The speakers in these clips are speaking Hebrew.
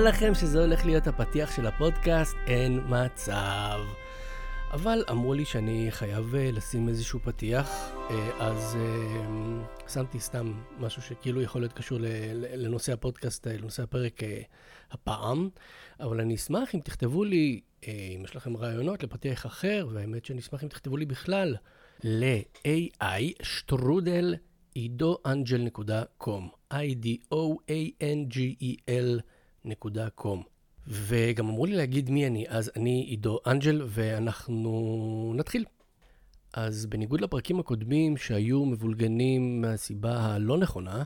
לכם שזה הולך להיות הפתיח של הפודקאסט? אין מצב. אבל אמרו לי שאני חייב אה, לשים איזשהו פתיח, אה, אז אה, שמתי סתם משהו שכאילו יכול להיות קשור לנושא הפודקאסט, לנושא הפרק הפעם, אבל אני אשמח אם תכתבו לי, אם יש לכם רעיונות לפתיח אחר, והאמת שאני אשמח אם תכתבו לי בכלל, ל-AI שטרודל עידואנג'ל.com, I-D-O-A-N-G-E-L.com. וגם אמרו לי להגיד מי אני, אז אני עידו אנג'ל, ואנחנו נתחיל. אז בניגוד לפרקים הקודמים שהיו מבולגנים מהסיבה הלא נכונה,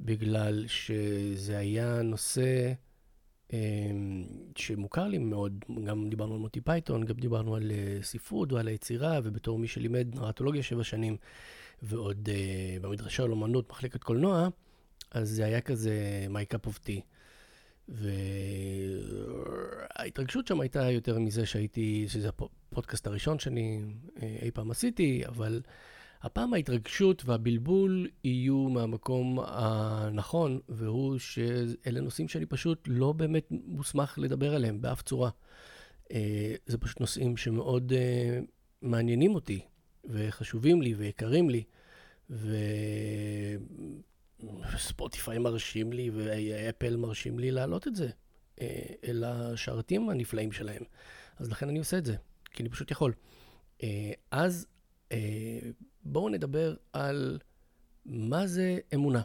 בגלל שזה היה נושא אה, שמוכר לי מאוד, גם דיברנו על מונטי פייתון, גם דיברנו על uh, ספרות ועל היצירה, ובתור מי שלימד נרטולוגיה שבע שנים, ועוד uh, במדרשה על אומנות, מחלקת קולנוע, אז זה היה כזה my cup of tea. וההתרגשות שם הייתה יותר מזה שהייתי, שזה הפודקאסט הראשון שאני אה, אי פעם עשיתי, אבל הפעם ההתרגשות והבלבול יהיו מהמקום הנכון, והוא שאלה נושאים שאני פשוט לא באמת מוסמך לדבר עליהם באף צורה. אה, זה פשוט נושאים שמאוד אה, מעניינים אותי, וחשובים לי, ויקרים לי, ו... ספוטיפיי מרשים לי ואפל מרשים לי להעלות את זה אה, אל השרתים הנפלאים שלהם. אז לכן אני עושה את זה, כי אני פשוט יכול. אה, אז אה, בואו נדבר על מה זה אמונה.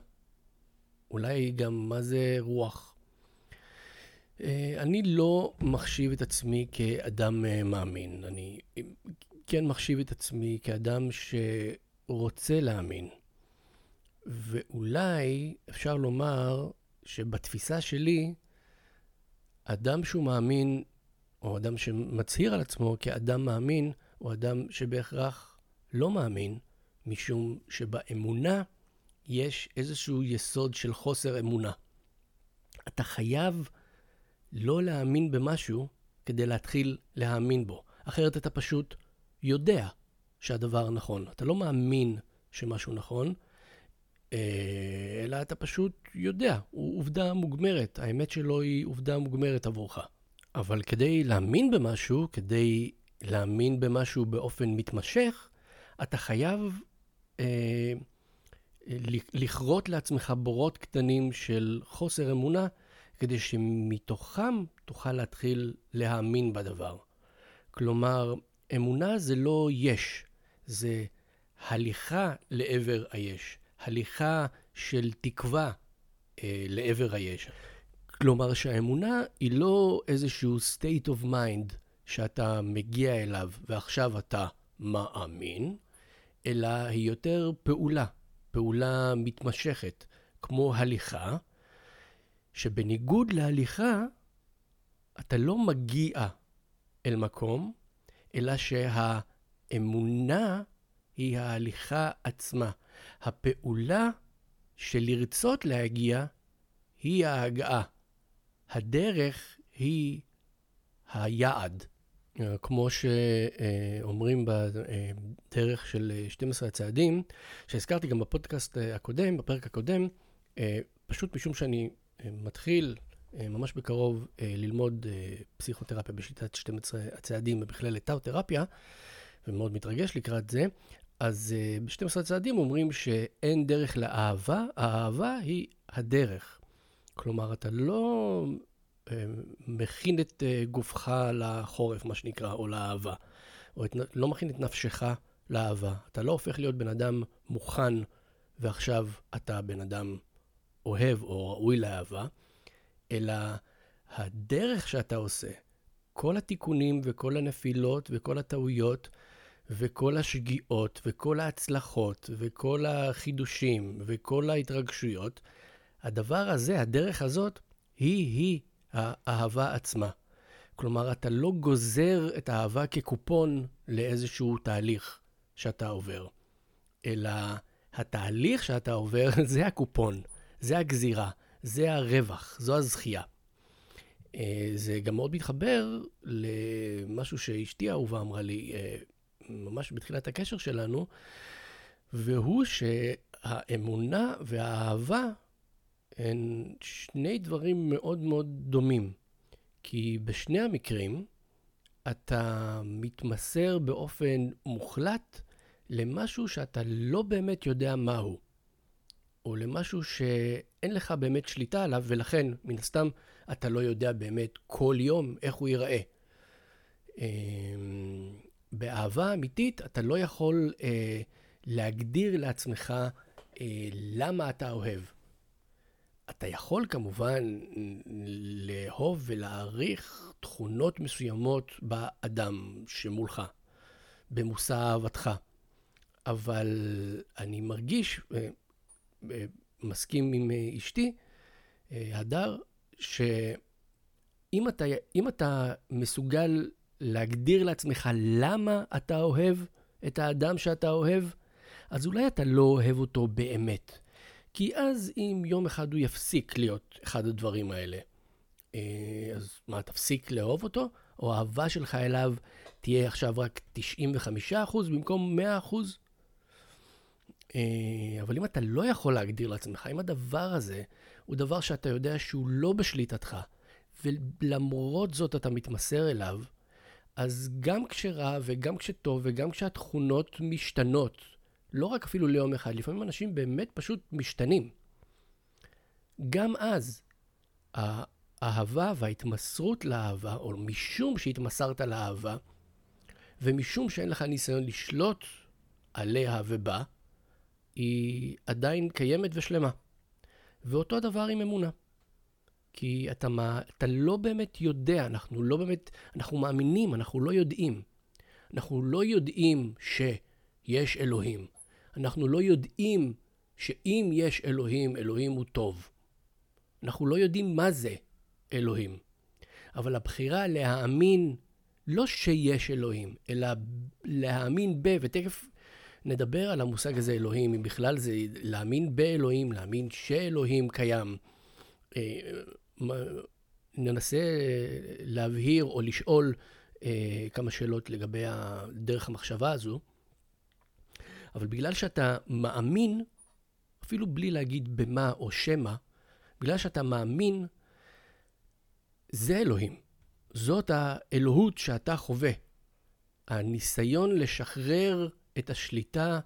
אולי גם מה זה רוח. אני לא מחשיב את עצמי כאדם מאמין. אני כן מחשיב את עצמי כאדם שרוצה להאמין. ואולי אפשר לומר שבתפיסה שלי, אדם שהוא מאמין, או אדם שמצהיר על עצמו כאדם מאמין, הוא אדם שבהכרח לא מאמין, משום שבאמונה יש איזשהו יסוד של חוסר אמונה. אתה חייב לא להאמין במשהו כדי להתחיל להאמין בו. אחרת אתה פשוט יודע שהדבר נכון. אתה לא מאמין שמשהו נכון, אלא אתה פשוט יודע, הוא עובדה מוגמרת, האמת שלו היא עובדה מוגמרת עבורך. אבל כדי להאמין במשהו, כדי להאמין במשהו באופן מתמשך, אתה חייב אה, לכרות לעצמך בורות קטנים של חוסר אמונה, כדי שמתוכם תוכל להתחיל להאמין בדבר. כלומר, אמונה זה לא יש, זה הליכה לעבר היש. הליכה של תקווה אה, לעבר היש. כלומר שהאמונה היא לא איזשהו state of mind שאתה מגיע אליו ועכשיו אתה מאמין, אלא היא יותר פעולה, פעולה מתמשכת, כמו הליכה, שבניגוד להליכה, אתה לא מגיע אל מקום, אלא שהאמונה היא ההליכה עצמה. הפעולה של לרצות להגיע היא ההגעה. הדרך היא היעד. כמו שאומרים בדרך של 12 הצעדים, שהזכרתי גם בפודקאסט הקודם, בפרק הקודם, פשוט משום שאני מתחיל ממש בקרוב ללמוד פסיכותרפיה בשיטת 12 הצעדים ובכללת טאו-תרפיה, ומאוד מתרגש לקראת זה, אז uh, ב-12 הצעדים אומרים שאין דרך לאהבה, האהבה היא הדרך. כלומר, אתה לא uh, מכין את uh, גופך לחורף, מה שנקרא, או לאהבה, או את, לא מכין את נפשך לאהבה. אתה לא הופך להיות בן אדם מוכן, ועכשיו אתה בן אדם אוהב או ראוי לאהבה, אלא הדרך שאתה עושה, כל התיקונים וכל הנפילות וכל הטעויות, וכל השגיאות, וכל ההצלחות, וכל החידושים, וכל ההתרגשויות, הדבר הזה, הדרך הזאת, היא-היא האהבה עצמה. כלומר, אתה לא גוזר את האהבה כקופון לאיזשהו תהליך שאתה עובר, אלא התהליך שאתה עובר זה הקופון, זה הגזירה, זה הרווח, זו הזכייה. אה, זה גם מאוד מתחבר למשהו שאשתי האהובה אמרה לי, אה, ממש בתחילת הקשר שלנו, והוא שהאמונה והאהבה הן שני דברים מאוד מאוד דומים. כי בשני המקרים אתה מתמסר באופן מוחלט למשהו שאתה לא באמת יודע מהו, או למשהו שאין לך באמת שליטה עליו, ולכן, מן הסתם, אתה לא יודע באמת כל יום איך הוא ייראה. באהבה אמיתית אתה לא יכול אה, להגדיר לעצמך אה, למה אתה אוהב. אתה יכול כמובן לאהוב ולהעריך תכונות מסוימות באדם שמולך, במושא אהבתך. אבל אני מרגיש, אה, אה, מסכים עם אשתי, אה, הדר, שאם אתה, אתה מסוגל להגדיר לעצמך למה אתה אוהב את האדם שאתה אוהב, אז אולי אתה לא אוהב אותו באמת. כי אז אם יום אחד הוא יפסיק להיות אחד הדברים האלה, אה, אז מה, תפסיק לאהוב אותו? או האהבה שלך אליו תהיה עכשיו רק 95% במקום 100%? אה, אבל אם אתה לא יכול להגדיר לעצמך, אם הדבר הזה הוא דבר שאתה יודע שהוא לא בשליטתך, ולמרות זאת אתה מתמסר אליו, אז גם כשרע וגם כשטוב וגם כשהתכונות משתנות, לא רק אפילו ליום אחד, לפעמים אנשים באמת פשוט משתנים. גם אז, האהבה וההתמסרות לאהבה, או משום שהתמסרת לאהבה, ומשום שאין לך ניסיון לשלוט עליה ובה, היא עדיין קיימת ושלמה. ואותו דבר עם אמונה. כי אתה, מה, אתה לא באמת יודע, אנחנו לא באמת, אנחנו מאמינים, אנחנו לא יודעים. אנחנו לא יודעים שיש אלוהים. אנחנו לא יודעים שאם יש אלוהים, אלוהים הוא טוב. אנחנו לא יודעים מה זה אלוהים. אבל הבחירה להאמין, לא שיש אלוהים, אלא להאמין ב, ותכף נדבר על המושג הזה אלוהים, אם בכלל זה להאמין באלוהים, להאמין שאלוהים קיים. אה, ננסה להבהיר או לשאול אה, כמה שאלות לגבי דרך המחשבה הזו. אבל בגלל שאתה מאמין, אפילו בלי להגיד במה או שמא, בגלל שאתה מאמין, זה אלוהים. זאת האלוהות שאתה חווה. הניסיון לשחרר את השליטה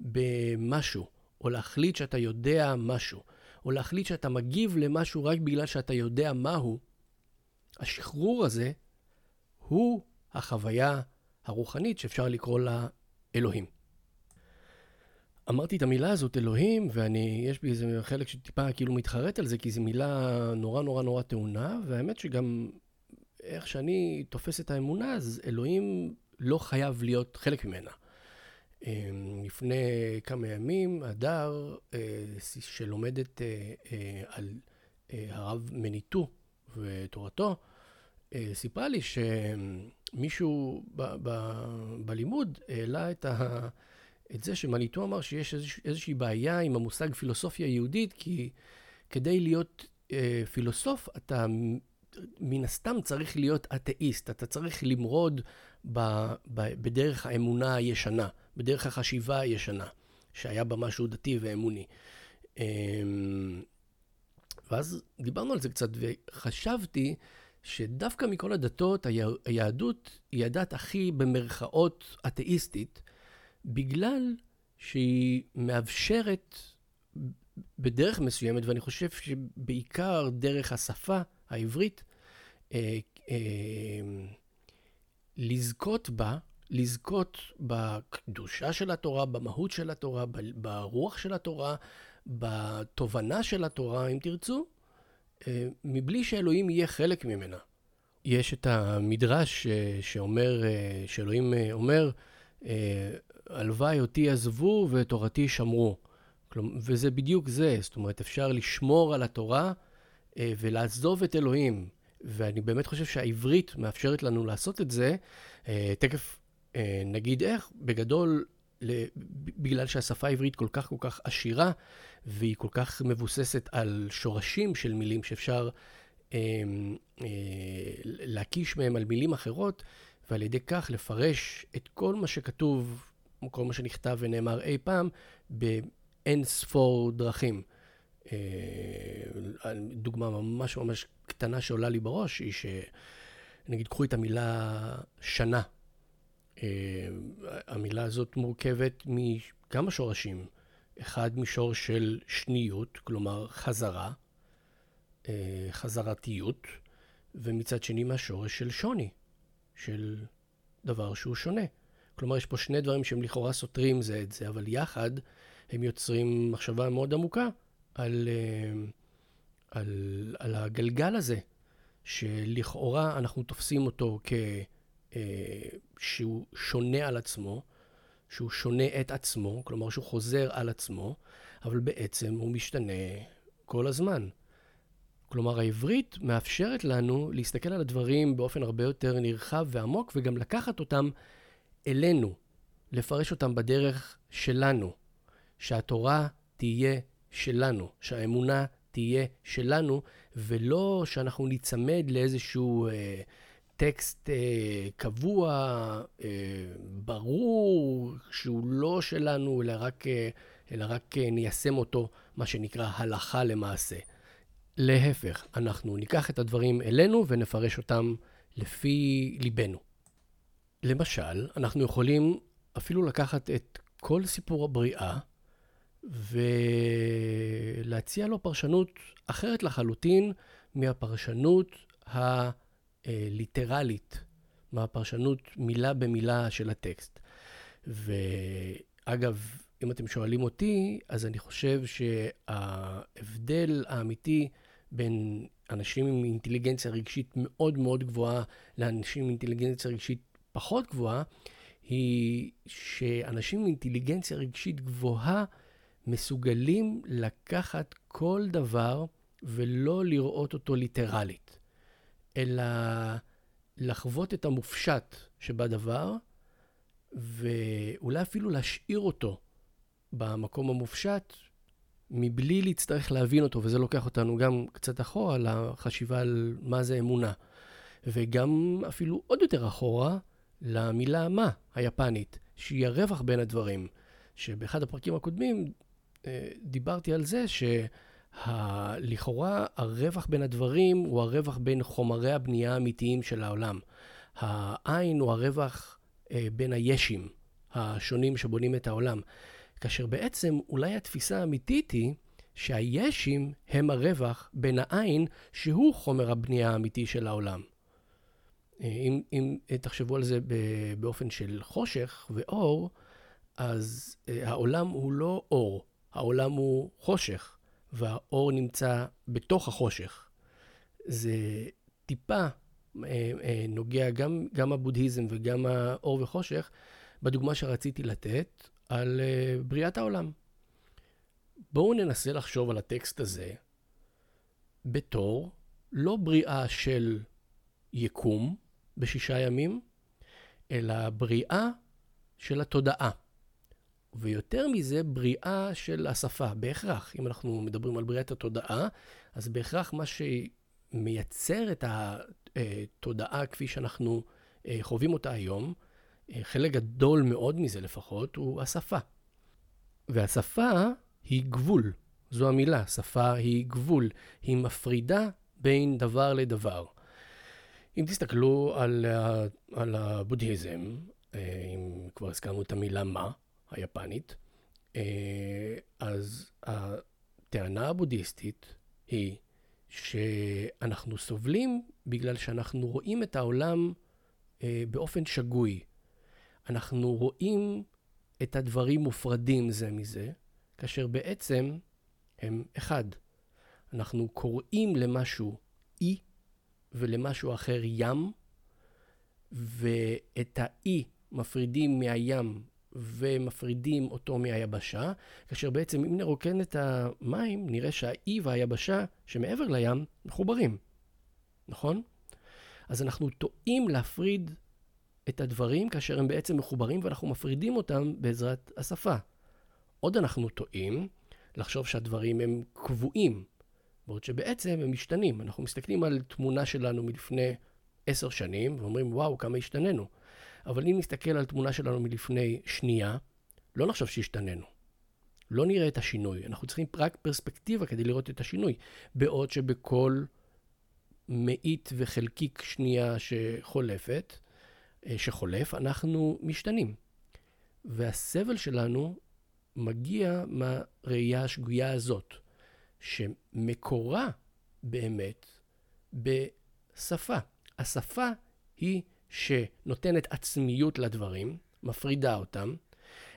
במשהו, או להחליט שאתה יודע משהו, או להחליט שאתה מגיב למשהו רק בגלל שאתה יודע מהו, השחרור הזה הוא החוויה הרוחנית שאפשר לקרוא לה אלוהים. אמרתי את המילה הזאת, אלוהים, ואני, יש בי איזה חלק שטיפה כאילו מתחרט על זה, כי זו מילה נורא נורא נורא טעונה, והאמת שגם איך שאני תופס את האמונה, אז אלוהים לא חייב להיות חלק ממנה. אמ, לפני כמה ימים, הדר, אה, שלומדת אה, אה, על הרב מניטו ותורתו, סיפרה לי שמישהו ב- ב- בלימוד העלה את, ה- את זה שמניטו אמר שיש איזוש, איזושהי בעיה עם המושג פילוסופיה יהודית, כי כדי להיות פילוסוף, אתה מן הסתם צריך להיות אתאיסט, אתה צריך למרוד ב- ב- בדרך האמונה הישנה. בדרך החשיבה הישנה, שהיה בה משהו דתי ואמוני. אמ, ואז דיברנו על זה קצת, וחשבתי שדווקא מכל הדתות, היהדות היא הדת הכי במרכאות אתאיסטית, בגלל שהיא מאפשרת בדרך מסוימת, ואני חושב שבעיקר דרך השפה העברית, אה, אה, לזכות בה לזכות בקדושה של התורה, במהות של התורה, ברוח של התורה, בתובנה של התורה, אם תרצו, אה, מבלי שאלוהים יהיה חלק ממנה. יש את המדרש אה, שאומר, אה, שאלוהים אומר, הלוואי אותי עזבו ותורתי שמרו. וזה בדיוק זה, זאת אומרת, אפשר לשמור על התורה ולעזוב את אלוהים. ואני באמת חושב שהעברית מאפשרת לנו לעשות את זה. תכף נגיד איך, בגדול, בגלל שהשפה העברית כל כך כל כך עשירה, והיא כל כך מבוססת על שורשים של מילים שאפשר אה, אה, להקיש מהם על מילים אחרות, ועל ידי כך לפרש את כל מה שכתוב, כל מה שנכתב ונאמר אי פעם, באין ספור דרכים. דוגמה ממש ממש קטנה שעולה לי בראש היא שנגיד, קחו את המילה שנה. המילה הזאת מורכבת מכמה שורשים. אחד מישור של שניות, כלומר חזרה, חזרתיות, ומצד שני מהשורש של שוני, של דבר שהוא שונה. כלומר, יש פה שני דברים שהם לכאורה סותרים זה את זה, אבל יחד הם יוצרים מחשבה מאוד עמוקה על, אה, על, על הגלגל הזה, שלכאורה אנחנו תופסים אותו כ... אה, שהוא שונה על עצמו, שהוא שונה את עצמו, כלומר שהוא חוזר על עצמו, אבל בעצם הוא משתנה כל הזמן. כלומר, העברית מאפשרת לנו להסתכל על הדברים באופן הרבה יותר נרחב ועמוק, וגם לקחת אותם אלינו, לפרש אותם בדרך שלנו, שהתורה תהיה שלנו, שהאמונה תהיה שלנו, ולא שאנחנו ניצמד לאיזשהו אה, טקסט אה, קבוע, אה, ברור, שהוא לא שלנו, אלא רק, אה, אלא רק אה, ניישם אותו, מה שנקרא הלכה למעשה. להפך, אנחנו ניקח את הדברים אלינו ונפרש אותם לפי ליבנו. למשל, אנחנו יכולים אפילו לקחת את כל סיפור הבריאה ולהציע לו פרשנות אחרת לחלוטין מהפרשנות הליטרלית, מהפרשנות מילה במילה של הטקסט. ואגב, אם אתם שואלים אותי, אז אני חושב שההבדל האמיתי בין אנשים עם אינטליגנציה רגשית מאוד מאוד גבוהה לאנשים עם אינטליגנציה רגשית פחות גבוהה, היא שאנשים עם אינטליגנציה רגשית גבוהה מסוגלים לקחת כל דבר ולא לראות אותו ליטרלית, אלא לחוות את המופשט שבדבר, ואולי אפילו להשאיר אותו במקום המופשט, מבלי להצטרך להבין אותו, וזה לוקח אותנו גם קצת אחורה לחשיבה על מה זה אמונה. וגם אפילו עוד יותר אחורה למילה מה היפנית, שהיא הרווח בין הדברים. שבאחד הפרקים הקודמים אה, דיברתי על זה שלכאורה הרווח בין הדברים הוא הרווח בין חומרי הבנייה האמיתיים של העולם. העין הוא הרווח אה, בין הישים השונים שבונים את העולם. כאשר בעצם אולי התפיסה האמיתית היא שהישים הם הרווח בין העין, שהוא חומר הבנייה האמיתי של העולם. אה, אם, אם תחשבו על זה באופן של חושך ואור, אז אה, העולם הוא לא אור, העולם הוא חושך, והאור נמצא בתוך החושך. זה טיפה אה, נוגע גם, גם הבודהיזם וגם האור וחושך, בדוגמה שרציתי לתת, על uh, בריאת העולם. בואו ננסה לחשוב על הטקסט הזה בתור לא בריאה של יקום בשישה ימים, אלא בריאה של התודעה. ויותר מזה, בריאה של השפה, בהכרח. אם אנחנו מדברים על בריאת התודעה, אז בהכרח מה שמייצר את התודעה כפי שאנחנו אה, חווים אותה היום, חלק גדול מאוד מזה לפחות, הוא השפה. והשפה היא גבול, זו המילה, שפה היא גבול. היא מפרידה בין דבר לדבר. אם תסתכלו על, על הבודהיזם, אה, אם כבר הזכרנו את המילה מה, היפנית, אה, אז הטענה הבודהיסטית היא שאנחנו סובלים בגלל שאנחנו רואים את העולם אה, באופן שגוי. אנחנו רואים את הדברים מופרדים זה מזה, כאשר בעצם הם אחד. אנחנו קוראים למשהו אי ולמשהו אחר ים, ואת האי מפרידים מהים ומפרידים אותו מהיבשה, כאשר בעצם אם נרוקן את המים, נראה שהאי והיבשה שמעבר לים מחוברים, נכון? אז אנחנו טועים להפריד את הדברים כאשר הם בעצם מחוברים ואנחנו מפרידים אותם בעזרת השפה. עוד אנחנו טועים לחשוב שהדברים הם קבועים, בעוד שבעצם הם משתנים. אנחנו מסתכלים על תמונה שלנו מלפני עשר שנים ואומרים, וואו, כמה השתננו. אבל אם נסתכל על תמונה שלנו מלפני שנייה, לא נחשוב שהשתננו. לא נראה את השינוי. אנחנו צריכים רק פרספקטיבה כדי לראות את השינוי. בעוד שבכל מאית וחלקיק שנייה שחולפת, אה, שחולף, אנחנו משתנים. והסבל שלנו מגיע מהראייה השגויה הזאת, שמקורה באמת בשפה. השפה היא שנותנת עצמיות לדברים, מפרידה אותם,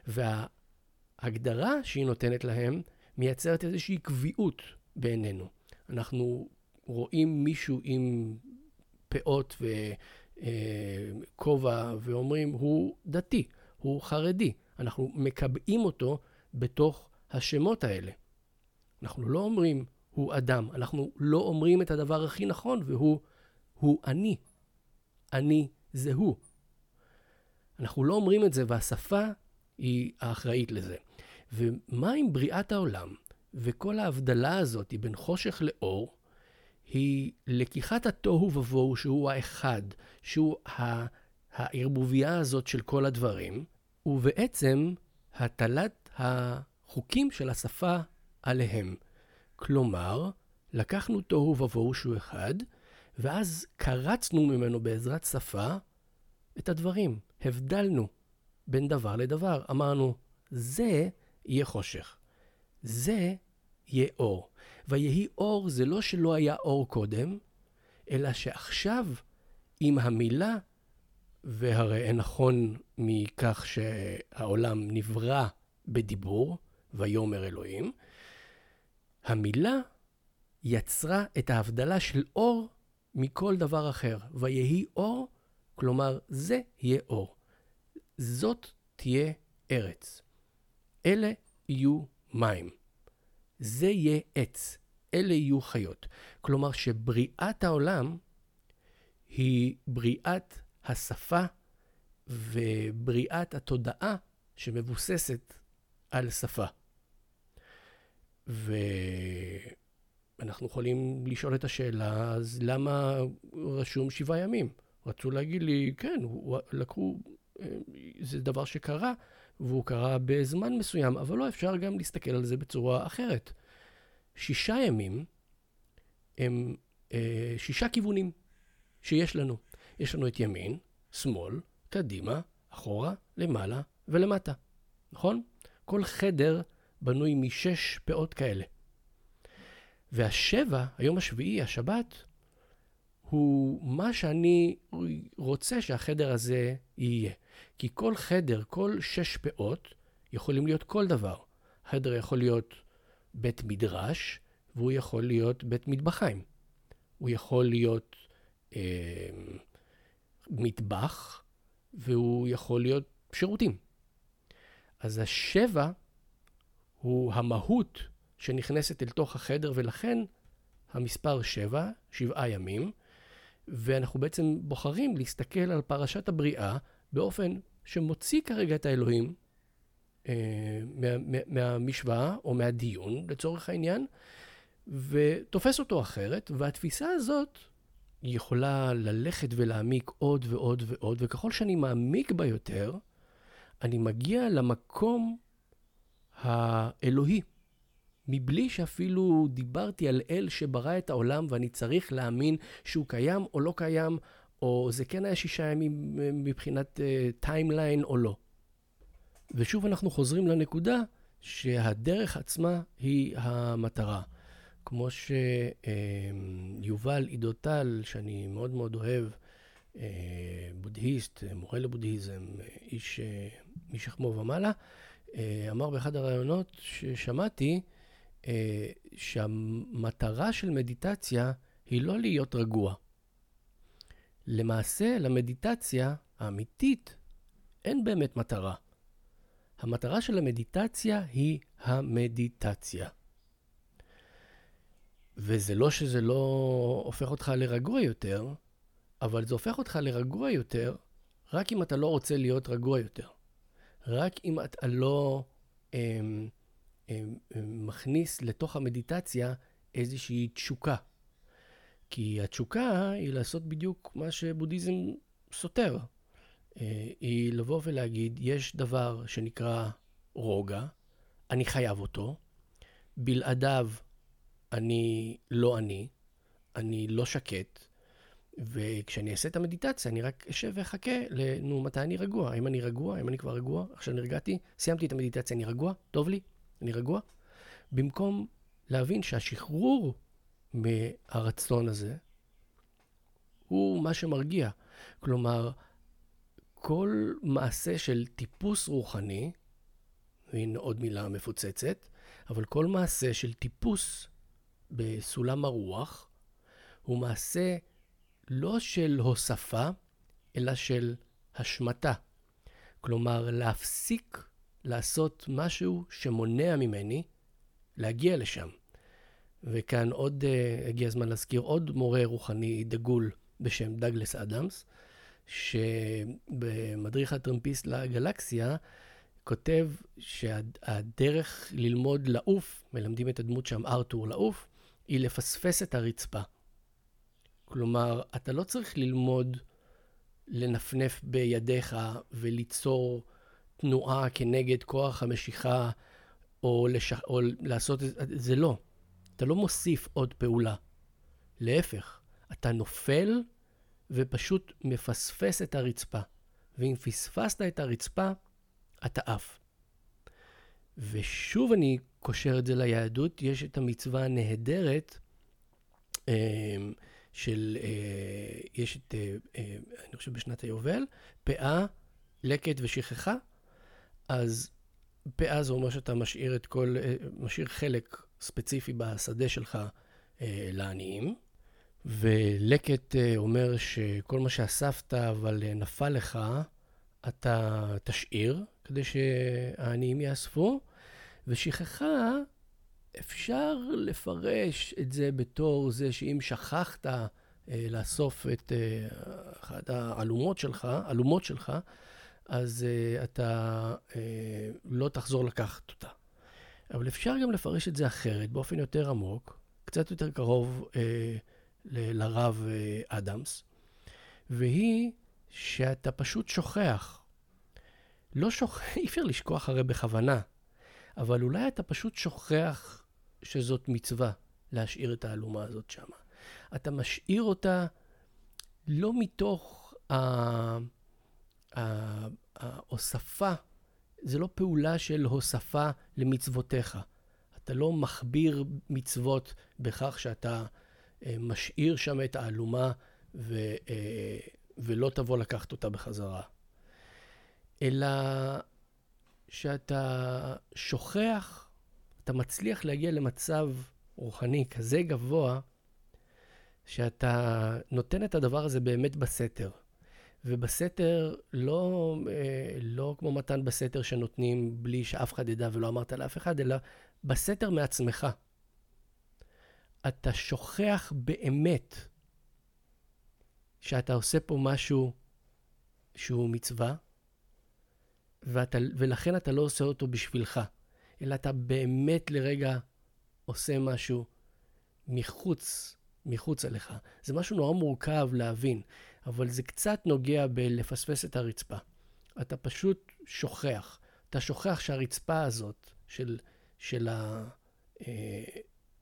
וההגדרה שהיא נותנת להם מייצרת איזושהי קביעות בעינינו. אנחנו רואים מישהו עם פאות וכובע אה, ואומרים, הוא דתי, הוא חרדי. אנחנו מקבעים אותו בתוך השמות האלה. אנחנו לא אומרים, הוא אדם. אנחנו לא אומרים את הדבר הכי נכון, והוא, הוא אני. אני זה הוא. אנחנו לא אומרים את זה, והשפה היא האחראית לזה. ומה עם בריאת העולם וכל ההבדלה הזאת בין חושך לאור, היא לקיחת התוהו ובוהו, שהוא האחד, שהוא הערבוביה הזאת של כל הדברים, ובעצם הטלת החוקים של השפה עליהם. כלומר, לקחנו תוהו ובוהו שהוא אחד, ואז קרצנו ממנו בעזרת שפה את הדברים. הבדלנו בין דבר לדבר. אמרנו, זה יהיה חושך, זה יהיה אור. ויהי אור זה לא שלא היה אור קודם, אלא שעכשיו עם המילה, והרי אין נכון מכך שהעולם נברא בדיבור, ויאמר אלוהים, המילה יצרה את ההבדלה של אור מכל דבר אחר. ויהי אור, כלומר, זה יהיה אור. זאת תהיה ארץ. אלה יהיו מים. זה יהיה עץ. אלה יהיו חיות. כלומר, שבריאת העולם היא בריאת השפה ובריאת התודעה שמבוססת על שפה. ואנחנו יכולים לשאול את השאלה, אז למה רשום שבעה ימים? רצו להגיד לי, כן, לקחו, אה, זה דבר שקרה, והוא קרה בזמן מסוים, אבל לא אפשר גם להסתכל על זה בצורה אחרת. שישה ימים הם אה, שישה כיוונים שיש לנו. יש לנו את ימין, שמאל, קדימה, אחורה, למעלה ולמטה, נכון? כל חדר בנוי משש פאות כאלה. והשבע, היום השביעי, השבת, הוא מה שאני רוצה שהחדר הזה יהיה. כי כל חדר, כל שש פאות, יכולים להיות כל דבר. חדר יכול להיות בית מדרש, והוא יכול להיות בית מטבחיים. הוא יכול להיות אה, מטבח, והוא יכול להיות שירותים. אז השבע הוא המהות שנכנסת אל תוך החדר, ולכן המספר שבע, שבעה ימים, ואנחנו בעצם בוחרים להסתכל על פרשת הבריאה באופן שמוציא כרגע את האלוהים אה, מה, מה, מהמשוואה או מהדיון, לצורך העניין, ותופס אותו אחרת, והתפיסה הזאת יכולה ללכת ולהעמיק עוד ועוד ועוד, וככל שאני מעמיק בה יותר, אני מגיע למקום האלוהי, מבלי שאפילו דיברתי על אל שברא את העולם ואני צריך להאמין שהוא קיים או לא קיים, או זה כן היה שישה ימים אה, מבחינת timeline uh, או לא. ושוב אנחנו חוזרים לנקודה שהדרך עצמה היא המטרה. כמו שיובל עידו-טל, שאני מאוד מאוד אוהב, אה, בודהיסט, מורה לבודהיזם, איש משכמו ומעלה, אה, אמר באחד הראיונות ששמעתי, אה, שהמטרה של מדיטציה היא לא להיות רגוע. למעשה, למדיטציה האמיתית אין באמת מטרה. המטרה של המדיטציה היא המדיטציה. וזה לא שזה לא הופך אותך לרגוע יותר, אבל זה הופך אותך לרגוע יותר רק אם אתה לא רוצה להיות רגוע יותר. רק אם אתה לא אמ, מכניס לתוך המדיטציה איזושהי תשוקה. כי התשוקה היא לעשות בדיוק מה שבודהיזם סותר. אה, היא לבוא ולהגיד, יש דבר שנקרא רוגע, אני חייב אותו, בלעדיו אני לא אני, אני לא שקט, וכשאני אעשה את המדיטציה, אני רק אשב ואחכה ל... נו, מתי אני רגוע? האם אני רגוע? האם אני כבר רגוע? עכשיו נרגעתי? סיימתי את המדיטציה, אני רגוע? טוב לי? אני רגוע? במקום להבין שהשחרור מהרצון הזה הוא מה שמרגיע. כלומר, כל מעשה של טיפוס רוחני, והנה עוד מילה מפוצצת, אבל כל מעשה של טיפוס בסולם הרוח, הוא מעשה לא של הוספה, אלא של השמטה. כלומר, להפסיק לעשות משהו שמונע ממני להגיע לשם. וכאן עוד, uh, הגיע הזמן להזכיר עוד מורה רוחני דגול בשם דגלס אדמס, שבמדריך הטרמפיסט לגלקסיה כותב שהדרך ללמוד לעוף, מלמדים את הדמות שם ארתור לעוף, היא לפספס את הרצפה. כלומר, אתה לא צריך ללמוד לנפנף בידיך וליצור תנועה כנגד כוח המשיכה, או, לש... או לעשות את זה, לא. אתה לא מוסיף עוד פעולה. להפך, אתה נופל ופשוט מפספס את הרצפה. ואם פספסת את הרצפה, אתה עף. ושוב אני קושר את זה ליהדות, יש את המצווה הנהדרת אמ, של, אה, יש את, אה, אה, אני חושב בשנת היובל, פאה, לקט ושכחה. אז פאה זה אומר שאתה משאיר את כל, משאיר חלק ספציפי בשדה שלך לעניים. ולקט אומר שכל מה שאספת אבל נפל לך, אתה תשאיר, כדי שהעניים יאספו. ושכחה, אפשר לפרש את זה בתור זה שאם שכחת אה, לאסוף את אה, אחת האלומות שלך, אלומות שלך, אז אה, אתה אה, לא תחזור לקחת אותה. אבל אפשר גם לפרש את זה אחרת, באופן יותר עמוק, קצת יותר קרוב אה, ל- לרב אה, אדמס, והיא שאתה פשוט שוכח. לא שוכח, אי אפשר לשכוח הרי בכוונה. אבל אולי אתה פשוט שוכח שזאת מצווה להשאיר את האלומה הזאת שם. אתה משאיר אותה לא מתוך ההוספה, זה לא פעולה של הוספה למצוותיך. אתה לא מכביר מצוות בכך שאתה אה, משאיר שם את האלומה ו, אה, ולא תבוא לקחת אותה בחזרה. אלא שאתה שוכח, אתה מצליח להגיע למצב רוחני כזה גבוה, שאתה נותן את הדבר הזה באמת בסתר. ובסתר, לא, אה, לא כמו מתן בסתר שנותנים בלי שאף אחד ידע ולא אמרת לאף אחד, אלא בסתר מעצמך. אתה שוכח באמת שאתה עושה פה משהו שהוא מצווה, ואתה, ולכן אתה לא עושה אותו בשבילך, אלא אתה באמת לרגע עושה משהו מחוץ, מחוץ אליך. זה משהו נורא מורכב להבין, אבל זה קצת נוגע בלפספס את הרצפה. אתה פשוט שוכח. אתה שוכח שהרצפה הזאת של, של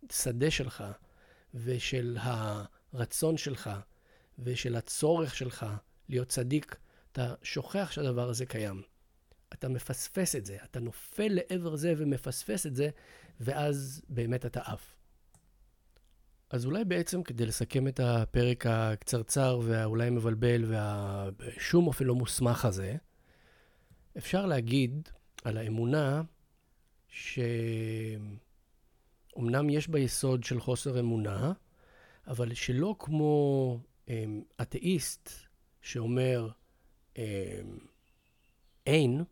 השדה שלך ושל הרצון שלך ושל הצורך שלך להיות צדיק, אתה שוכח שהדבר הזה קיים. אתה מפספס את זה, אתה נופל לעבר זה ומפספס את זה, ואז באמת אתה עף. אז אולי בעצם כדי לסכם את הפרק הקצרצר והאולי מבלבל והשום אופן לא מוסמך הזה, אפשר להגיד על האמונה שאומנם יש בה יסוד של חוסר אמונה, אבל שלא כמו אמ, אתאיסט שאומר אמ, אין,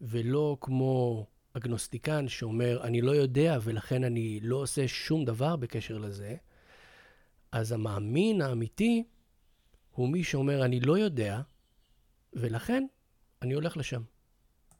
ולא כמו אגנוסטיקן שאומר, אני לא יודע ולכן אני לא עושה שום דבר בקשר לזה, אז המאמין האמיתי הוא מי שאומר, אני לא יודע, ולכן אני הולך לשם.